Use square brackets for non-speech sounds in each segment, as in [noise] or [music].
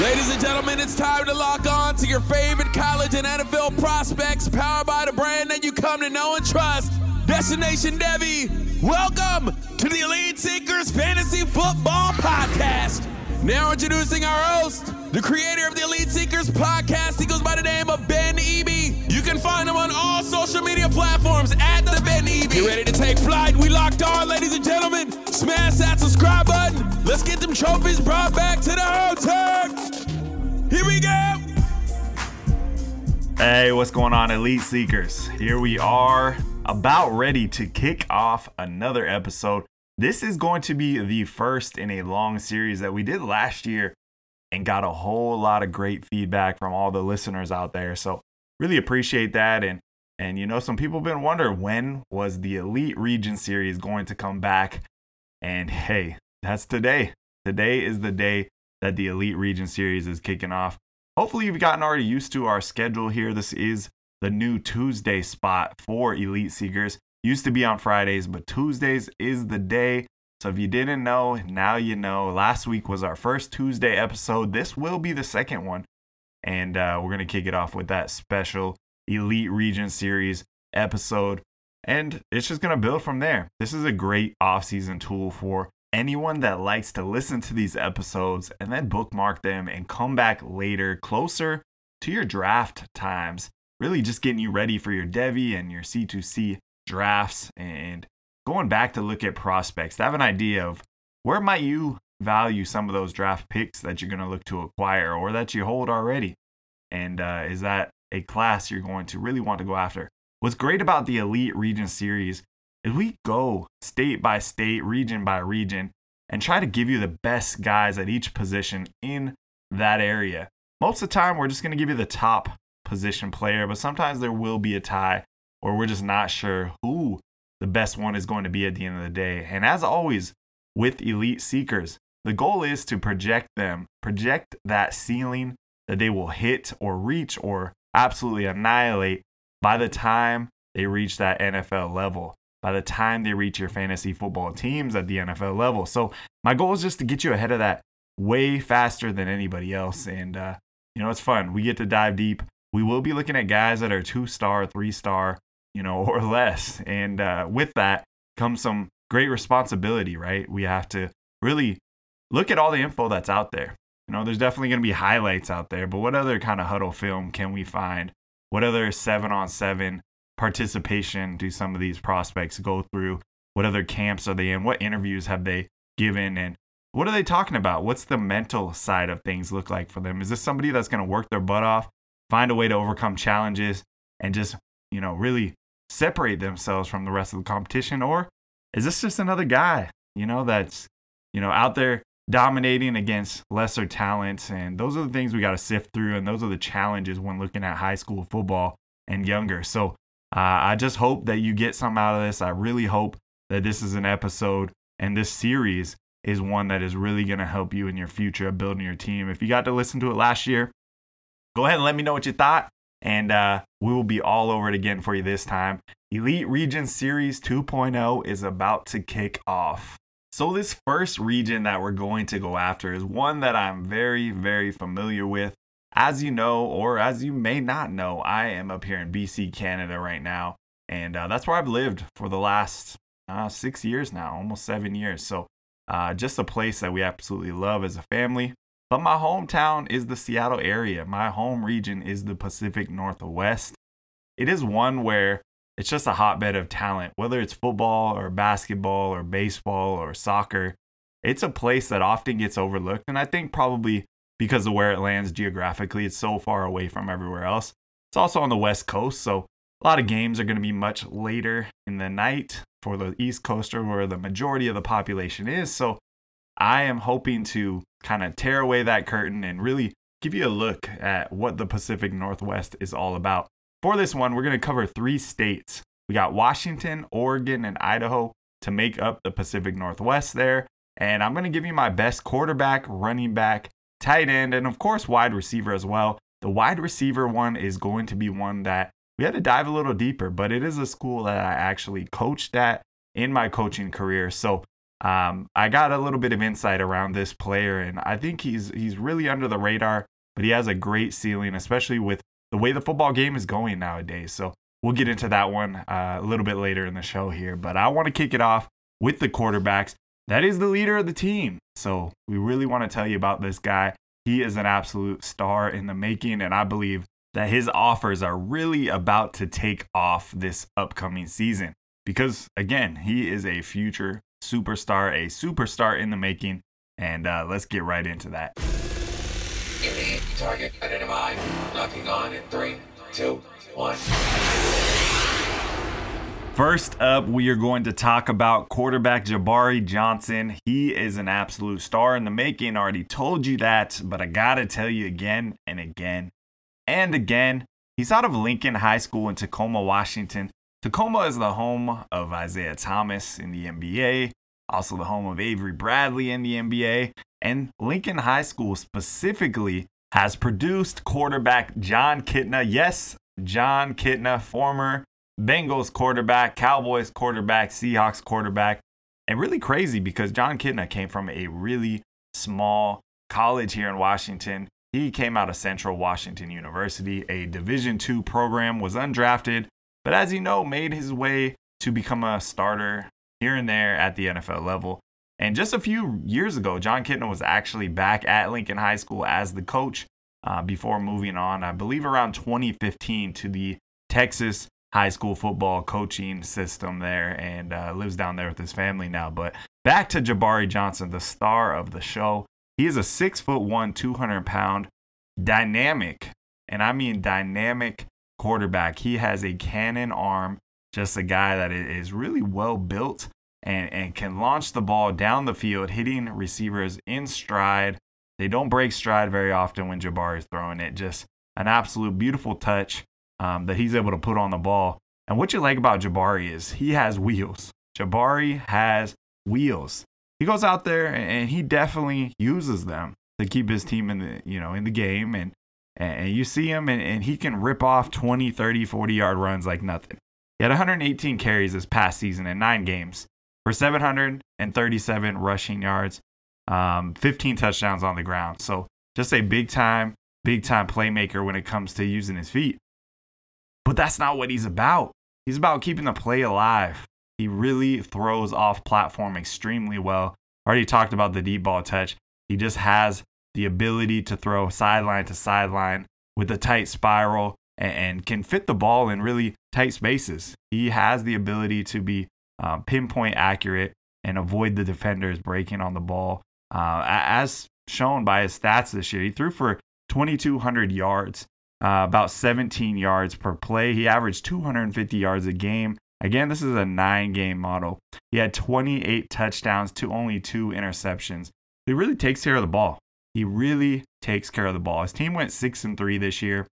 Ladies and gentlemen, it's time to lock on to your favorite college and NFL prospects, powered by the brand that you come to know and trust. Destination Devy. Welcome to the Elite Seekers Fantasy Football Podcast. Now introducing our host, the creator of the Elite Seekers podcast. He goes by the name of Ben Eby. You can find him on all social media platforms at the Ben Eby. Get ready to take flight. Let's get them trophies brought back to the hotel. Here we go. Hey, what's going on, Elite Seekers? Here we are, about ready to kick off another episode. This is going to be the first in a long series that we did last year and got a whole lot of great feedback from all the listeners out there. So, really appreciate that. And, and you know, some people have been wondering when was the Elite Region series going to come back? And hey, that's today. Today is the day that the Elite Region series is kicking off. Hopefully, you've gotten already used to our schedule here. This is the new Tuesday spot for Elite Seekers. Used to be on Fridays, but Tuesdays is the day. So if you didn't know, now you know. Last week was our first Tuesday episode. This will be the second one. And uh, we're going to kick it off with that special Elite Region Series episode. And it's just going to build from there. This is a great off-season tool for anyone that likes to listen to these episodes and then bookmark them and come back later, closer to your draft times. Really just getting you ready for your Devy and your C2C drafts and going back to look at prospects to have an idea of where might you value some of those draft picks that you're going to look to acquire or that you hold already and uh, is that a class you're going to really want to go after what's great about the elite region series is we go state by state region by region and try to give you the best guys at each position in that area most of the time we're just going to give you the top position player but sometimes there will be a tie or we're just not sure who the best one is going to be at the end of the day. And as always, with elite seekers, the goal is to project them, project that ceiling that they will hit or reach or absolutely annihilate by the time they reach that NFL level, by the time they reach your fantasy football teams at the NFL level. So, my goal is just to get you ahead of that way faster than anybody else. And, uh, you know, it's fun. We get to dive deep. We will be looking at guys that are two star, three star, you know, [laughs] or less. And uh, with that comes some great responsibility, right? We have to really look at all the info that's out there. You know, there's definitely going to be highlights out there, but what other kind of huddle film can we find? What other seven on seven participation do some of these prospects go through? What other camps are they in? What interviews have they given? And what are they talking about? What's the mental side of things look like for them? Is this somebody that's going to work their butt off, find a way to overcome challenges, and just, you know, really separate themselves from the rest of the competition? Or is this just another guy, you know, that's, you know, out there dominating against lesser talents? And those are the things we got to sift through. And those are the challenges when looking at high school football and younger. So uh, I just hope that you get some out of this. I really hope that this is an episode and this series is one that is really going to help you in your future of building your team. If you got to listen to it last year, go ahead and let me know what you thought and uh, we will be all over it again for you this time. Elite Region Series 2.0 is about to kick off. So, this first region that we're going to go after is one that I'm very, very familiar with. As you know, or as you may not know, I am up here in BC, Canada right now, and uh, that's where I've lived for the last uh, six years now, almost seven years. So, Uh, just a place that we absolutely love as a family. But my hometown is the Seattle area. My home region is the Pacific Northwest. It is one where it's just a hotbed of talent, whether it's football or basketball or baseball or soccer. It's a place that often gets overlooked. And I think probably because of where it lands geographically, it's so far away from everywhere else. It's also on the West Coast. So a lot of games are going to be much later in the night for the East Coaster where the majority of the population is. So I am hoping to kind of tear away that curtain and really give you a look at what the Pacific Northwest is all about. For this one, we're going to cover three states. We got Washington, Oregon, and Idaho to make up the Pacific Northwest there. And I'm going to give you my best quarterback, running back, tight end, and of course, wide receiver as well. The wide receiver one is going to be one that we had to dive a little deeper, but it is a school that I actually coached at in my coaching career. So um, I got a little bit of insight around this player, and I think he's he's really under the radar, but he has a great ceiling, especially with the way the football game is going nowadays. So we'll get into that one uh, a little bit later in the show here. But I want to kick it off with the quarterbacks. That is the leader of the team. So we really want to tell you about this guy. He is an absolute star in the making, and I believe that his offers are really about to take off this upcoming season. Because again, he is a future superstar, a superstar in the making. And uh, let's get right into that. Target identified. Locking on in three, two, one. First up, we are going to talk about quarterback Jabari Johnson. He is an absolute star in the making. I Already told you that, but I gotta tell you again and again and again. He's out of Lincoln High School in Tacoma, Washington. Tacoma is the home of Isaiah Thomas in the NBA, also the home of Avery Bradley in the NBA, and Lincoln High School specifically has produced quarterback Jon Kitna. Yes, Jon Kitna, former Bengals quarterback, Cowboys quarterback, Seahawks quarterback, and really crazy because Jon Kitna came from a really small college here in Washington. He came out of Central Washington University, a Division II program, was undrafted, but as you know, made his way to become a starter here and there at the NFL level. And just a few years ago, Jon Kitna was actually back at Lincoln High School as the coach uh, before moving on, I believe around 2015, to the Texas high school football coaching system there and uh, lives down there with his family now. But back to Jabari Johnson, the star of the show. He is a six foot one, 200 pound, dynamic, and I mean dynamic quarterback. He has a cannon arm, just a guy that is really well built and, and can launch the ball down the field, hitting receivers in stride. They don't break stride very often when Jabari is throwing it. Just an absolute beautiful touch um, that he's able to put on the ball. And what you like about Jabari is he has wheels. Jabari has wheels. He goes out there and he definitely uses them to keep his team in the you know in the game and and you see him and, and he can rip off 20 30 40 yard runs like nothing he had 118 carries this past season in nine games for 737 rushing yards um, 15 touchdowns on the ground so just a big time big time playmaker when it comes to using his feet but that's not what he's about he's about keeping the play alive he really throws off platform extremely well already talked about the deep ball touch he just has the ability to throw sideline to sideline with a tight spiral and, and can fit the ball in really tight spaces. He has the ability to be um, pinpoint accurate and avoid the defenders breaking on the ball. Uh, as shown by his stats this year, he threw for 2,200 yards, uh, about 17 yards per play. He averaged 250 yards a game. Again, this is a nine game model. He had 28 touchdowns to only two interceptions. He really takes care of the ball. He really takes care of the ball. His team went six and three this year,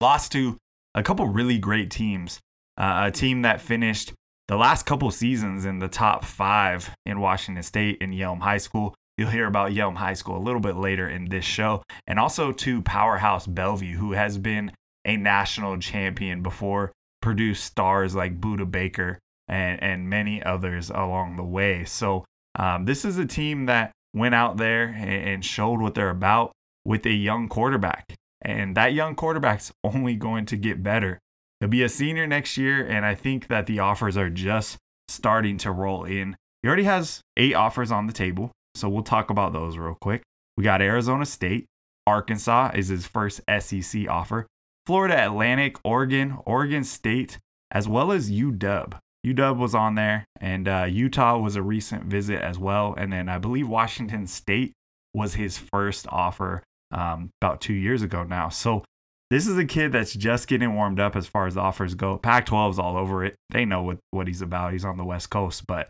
lost to a couple really great teams. Uh, a team that finished the last couple seasons in the top five in Washington State and Yelm High School. You'll hear about Yelm High School a little bit later in this show, and also to Powerhouse Bellevue, who has been a national champion before, produced stars like Budda Baker and and many others along the way. So um, this is a team that went out there and showed what they're about with a young quarterback. And that young quarterback's only going to get better. He'll be a senior next year, and I think that the offers are just starting to roll in. he already has eight offers on the table. So we'll talk about those real quick. We got Arizona State, Arkansas is his first SEC offer, Florida Atlantic, Oregon, Oregon State, as well as UW. UW was on there, and uh, Utah was a recent visit as well. And then I believe Washington State was his first offer um, about two years ago now. So this is a kid that's just getting warmed up as far as offers go. Pac 12's all over it. They know what, what he's about. He's on the West Coast. But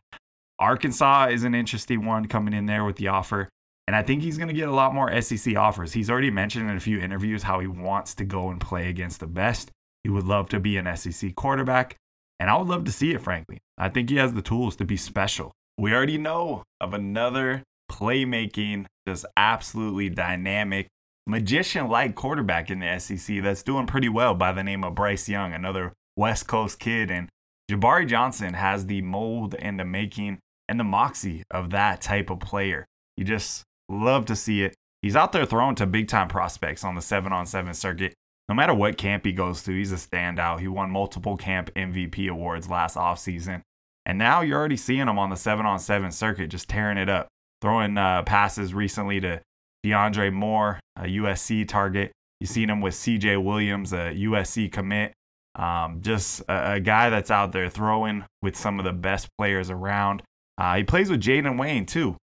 Arkansas is an interesting one coming in there with the offer. And I think he's going to get a lot more SEC offers. He's already mentioned in a few interviews how he wants to go and play against the best. He would love to be an SEC quarterback. And I would love to see it, frankly. I think he has the tools to be special. We already know of another playmaking, just absolutely dynamic, magician like quarterback in the SEC that's doing pretty well by the name of Bryce Young, another West Coast kid. And Jabari Johnson has the mold and the making and the moxie of that type of player. You just love to see it. He's out there throwing to big time prospects on the seven on seven circuit no matter what camp he goes to, he's a standout. He won multiple camp MVP awards last offseason. And now you're already seeing him on the seven on seven circuit, just tearing it up, throwing uh, passes recently to DeAndre Moore, a USC target. You've seen him with CJ Williams, a USC commit. Um, just a, a, guy that's out there throwing with some of the best players around. Uh, he plays with Jayden Wayne, too.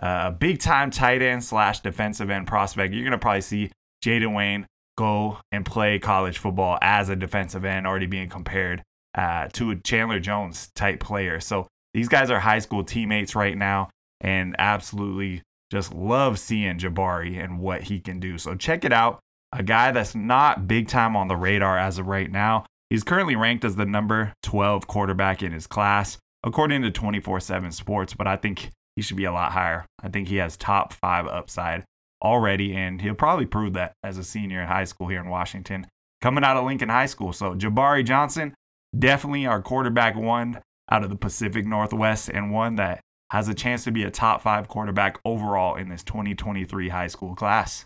A uh, big time tight end slash defensive end prospect. You're to probably see Jayden Wayne go and play college football as a defensive end, already being compared uh, to a Chandler Jones type player. So these guys are high school teammates right now and absolutely just love seeing Jabari and what he can do. So check it out. A guy that's not big time on the radar as of right now. He's currently ranked as the number 12 quarterback in his class, according to 24 7 Sports, but I think he should be a lot higher. I think he has top five upside already, and he'll probably prove that as a senior in high school here in Washington, coming out of Lincoln High School. So Jabari Johnson, definitely our quarterback one out of the Pacific Northwest, and one that has a chance to be a top five quarterback overall in this 2023 high school class.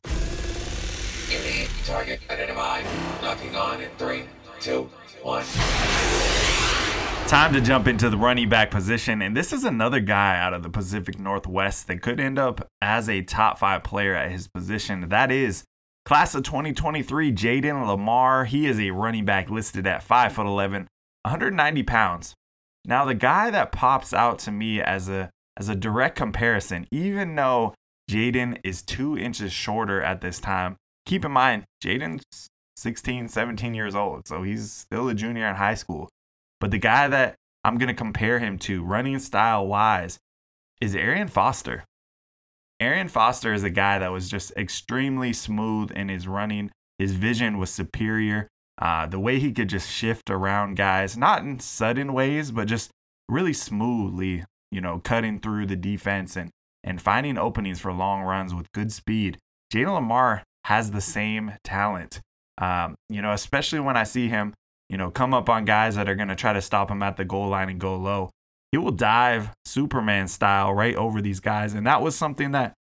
Target identified. Knocking on in three, two, one. Time to jump into the running back position. And this is another guy out of the Pacific Northwest that could end up as a top five player at his position. That is class of 2023, Jayden Limar. He is a running back listed at 5'11, 190 pounds. Now, the guy that pops out to me as a as a direct comparison, even though Jaden is two inches shorter at this time, keep in mind, Jaden's 16, 17 years old, so he's still a junior in high school. But the guy that I'm going to compare him to, running style wise, is Arian Foster. Arian Foster is a guy that was just extremely smooth in his running. His vision was superior. Uh, the way he could just shift around guys, not in sudden ways, but just really smoothly, you know, cutting through the defense and, and finding openings for long runs with good speed. Jayden Limar has the same talent. Um, you know, especially when I see him you know, come up on guys that are going to try to stop him at the goal line and go low. He will dive Superman style right over these guys. And that was something that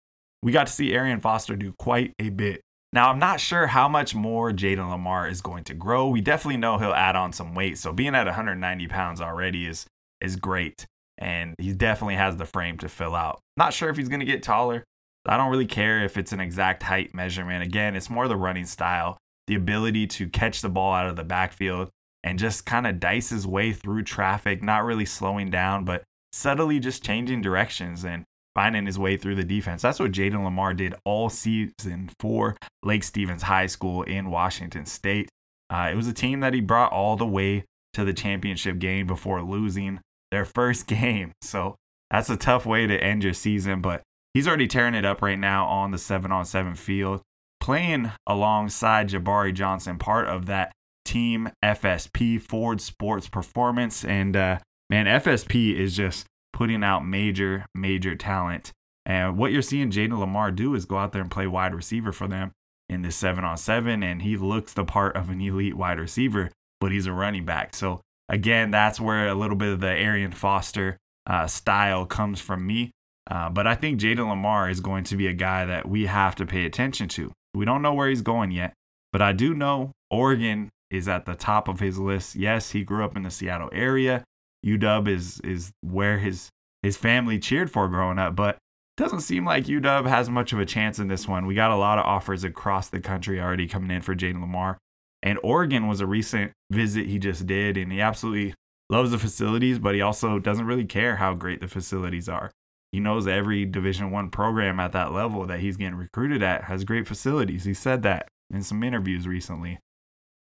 we got to see Arian Foster do quite a bit. Now, I'm not sure how much more Jayden Limar is going to grow. We definitely know he'll add on some weight. So being at 190 pounds already is is great. And he definitely has the frame to fill out. Not sure if he's going to get taller. I don't really care if it's an exact height measurement. Again, it's more the running style, the ability to catch the ball out of the backfield, and just kind of dice his way through traffic, not really slowing down, but subtly just changing directions and finding his way through the defense. That's what Jayden Limar did all season for Lake Stevens High School in Washington State. Uh, it was a team that he brought all the way to the championship game before losing their first [laughs] game. So that's a tough way to end your season, but he's already tearing it up right now on the seven on seven field, playing alongside Jabari Johnson, part of that Team FSP, Ford Sports Performance. And uh, man, FSP is just putting out major, major talent. And what you're seeing Jayden Limar do is go out there and play wide receiver for them in this seven on seven. And he looks the part of an elite wide receiver, but he's a running back. So again, that's where a little bit of the Arian Foster uh, style comes from me. Uh, but I think Jayden Limar is going to be a guy that we have to pay attention to. We don't know where he's going yet, but I do know Oregon is at the top of his list. Yes, he grew up in the Seattle area. UW is is where his his family cheered for growing up. But doesn't seem like UW has much of a chance in this one. We got a lot of offers across the country already coming in for Jayden Limar. And Oregon was a recent visit he just did, and he absolutely loves the facilities, but he also doesn't really care how great the facilities are. He knows every Division One program at that level that he's getting recruited at has great facilities. He said that in some interviews recently.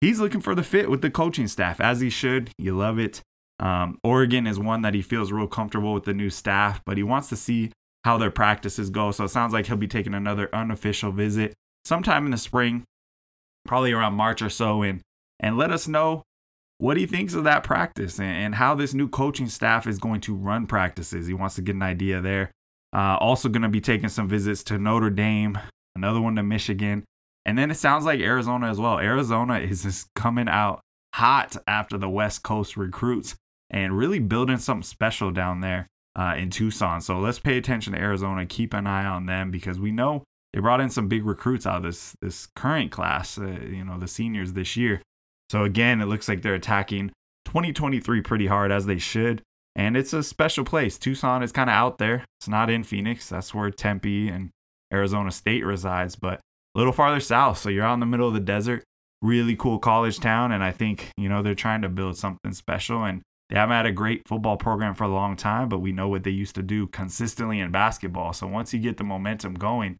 He's looking for the fit with the coaching staff, as he should. You love it. Um, Oregon is one that he feels real comfortable with the new staff, but he wants to see how their practices go. So it sounds like he'll be taking another unofficial visit sometime in the spring, probably around March or so, and and let us know what he thinks of that practice and, and how this new coaching staff is going to run practices. He wants to get an idea there. Uh, also going to be taking some visits to Notre Dame, another one to Michigan, and then it sounds like Arizona as well. Arizona is just coming out hot after the West Coast recruits and really building something special down there uh, in Tucson. So let's pay attention to Arizona, keep an eye on them because we know they brought in some big recruits out of this this current class, uh, you know, the seniors this year. So again, it looks like they're attacking 2023 pretty hard as they should. And it's a special place. Tucson is kind of out there. It's not in Phoenix. That's where Tempe and Arizona State resides, but a little farther south. So you're out in the middle of the desert. Really cool college town. And I think, you know, they're trying to build something special. And they haven't had a great football program for a long time, but we know what they used to do consistently in basketball. So once you get the momentum going,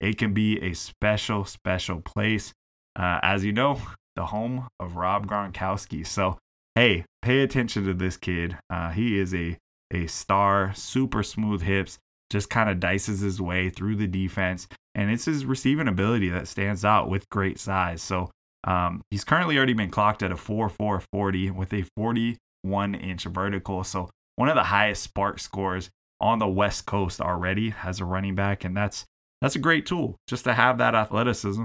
it can be a special, special place. Uh, as you know, [laughs] the home of Rob Gronkowski. So, hey, pay attention to this kid. Uh, he is a, a star, super smooth hips, just kind of dices his way through the defense. And it's his receiving ability that stands out with great size. So, um, he's currently already been clocked at a 4 4 40 with a 41 inch vertical. So one of the highest SPARQ scores on the West Coast already as a running back, and that's that's a great tool just to have that athleticism,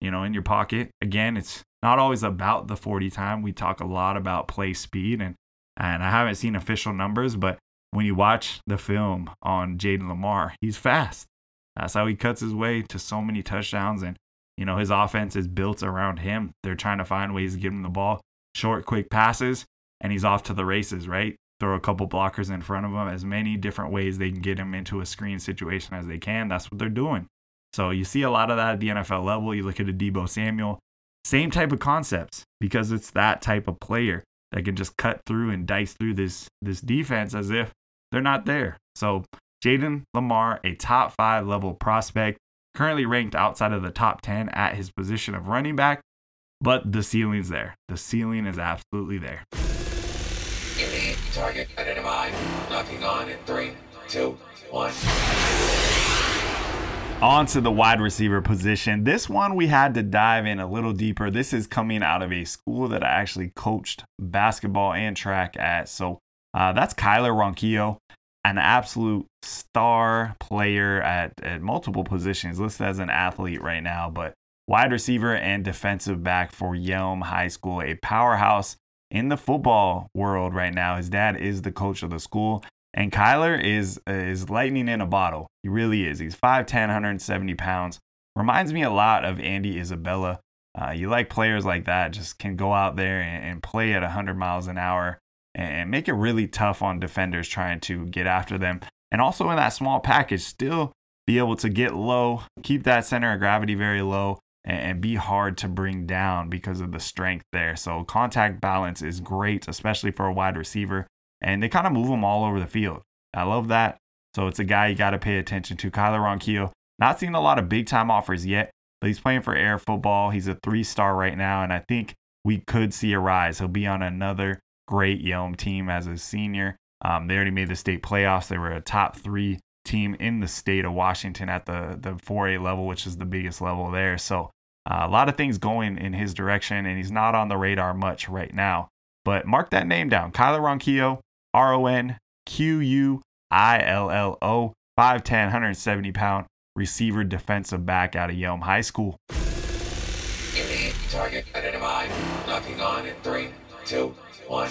you know, in your pocket. Again, it's not always about the 40 time. We talk a lot about play speed, and and I haven't seen official numbers, but when you watch the film on Jayden Limar, he's fast. That's how he cuts his way to so many touchdowns, and you know his offense is built around him. They're trying to find ways to give him the ball, short, quick passes, and he's off to the races, right? Throw a couple blockers in front of him, as many different ways they can get him into a screen situation as they can. That's what they're doing. So you see a lot of that at the NFL level. You look at a Deebo Samuel, same type of concepts because it's that type of player that can just cut through and dice through this this defense as if they're not there. So Jayden Limar, a top five level prospect, currently ranked outside of the top 10 at his position of running back, but the ceiling's there. The ceiling is absolutely there. Unit target identified. Locking on in three, two, one. On to the wide receiver position. This one we had to dive in a little deeper. This is coming out of a school that I actually coached basketball and track at. So uh, that's Kyler Ronquillo, an absolute star player at, at multiple positions, listed as an athlete right now, but wide receiver and defensive back for Yelm High School, a powerhouse in the football world right now. His dad is the coach of the school, and Kyler is is lightning in a bottle. He really is. He's 5'10", 170 pounds. Reminds me a lot of Andy Isabella. Uh, you like players like that, just can go out there and, and play at 100 miles an hour and make it really tough on defenders trying to get after them. And also in that small package, still be able to get low, keep that center of gravity very low, and be hard to bring down because of the strength there. So contact balance is great, especially for a wide receiver. And they kind of move them all over the field. I love that. So it's a guy you got to pay attention to. Kyler Ronquillo, not seeing a lot of big time offers yet, but he's playing for air football. He's a three star right now, and I think we could see a rise. He'll be on another great Yelm team as a senior. Um, they already made the state playoffs. They were a top three team in the state of Washington at the the 4A level, which is the biggest level there. So uh, a lot of things going in his direction, and he's not on the radar much right now. But mark that name down, Kyler Ronquillo, R O N Q U I L L O, 5'10", 170 pound receiver defensive back out of Yelm High School. Target identified. Locking on in three, two, one.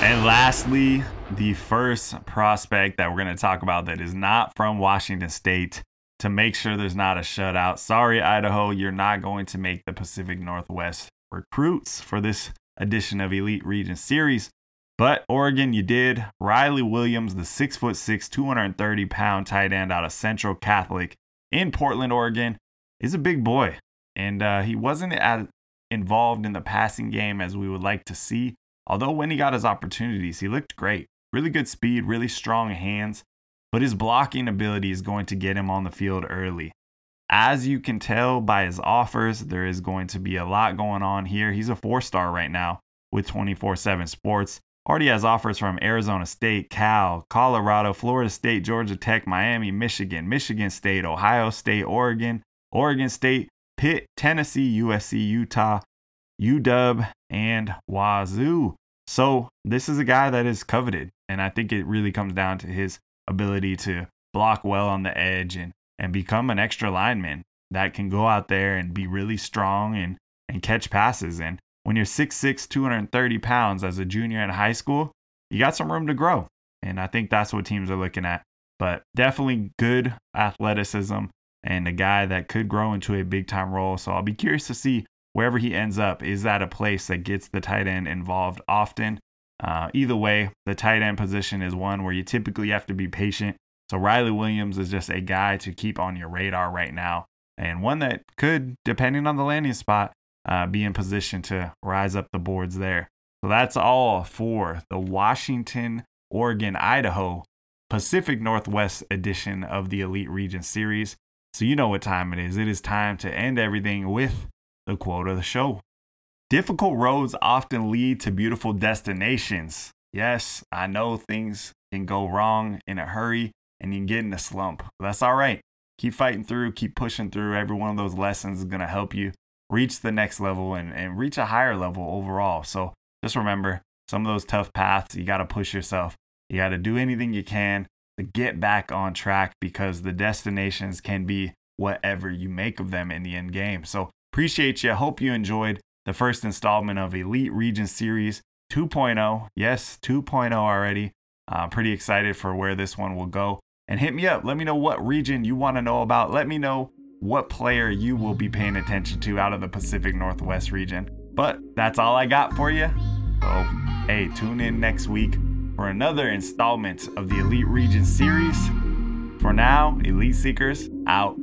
And lastly, the first prospect that we're going to talk about that is not from Washington State to make sure there's not a shutout. Sorry, Idaho, you're not going to make the Pacific Northwest recruits for this edition of Elite Region Series. But Oregon, you did. Riley Williams, the six foot six, 230 pound tight end out of Central Catholic in Portland, Oregon, is a big boy. And uh, he wasn't as involved in the passing game as we would like to see. Although when he got his opportunities, he looked great. Really good speed, really strong hands, but his blocking ability is going to get him on the field early. As you can tell by his offers, there is going to be a lot going on here. He's a four star right now with 24 7 sports. Already has offers from Arizona State, Cal, Colorado, Florida State, Georgia Tech, Miami, Michigan, Michigan State, Ohio State, Oregon, Oregon State, Pitt, Tennessee, USC, Utah, UW, and Wazoo. So this is a guy that is coveted, and I think it really comes down to his ability to block well on the edge and and become an extra lineman that can go out there and be really strong and and catch passes. And when you're 6'6", 230 pounds as a junior in high school, you got some room to grow. And I think that's what teams are looking at. But definitely good athleticism and a guy that could grow into a big time role. So I'll be curious to see wherever he ends up. Is that a place that gets the tight end involved often? Uh, either way, the tight end position is one where you typically have to be patient. So Riley Williams is just a guy to keep on your radar right now, and one that could, depending on the landing spot, uh, be in position to rise up the boards there. So that's all for the Washington, Oregon, Idaho Pacific Northwest edition of the Elite Region Series. So you know what time it is. It is time to end everything with the quote of the show. Difficult roads often lead to beautiful destinations. Yes, I know things can go wrong in a hurry and you can get in a slump. That's all right. Keep fighting through, keep pushing through. Every one of those lessons is going to help you reach the next level and, and reach a higher level overall. So just remember some of those tough paths, you got to push yourself. You got to do anything you can get back on track because the destinations can be whatever you make of them in the end game. So appreciate you. Hope you enjoyed the first installment of Elite Region Series 2.0. Yes, 2.0 already. Uh, pretty excited for where this one will go. And hit me up. Let me know what region you want to know about. Let me know what player you will be paying attention to out of the Pacific Northwest region. But that's all I got for you. So, hey, tune in next week for another installment of the Elite Region series. For now, Elite Seekers out.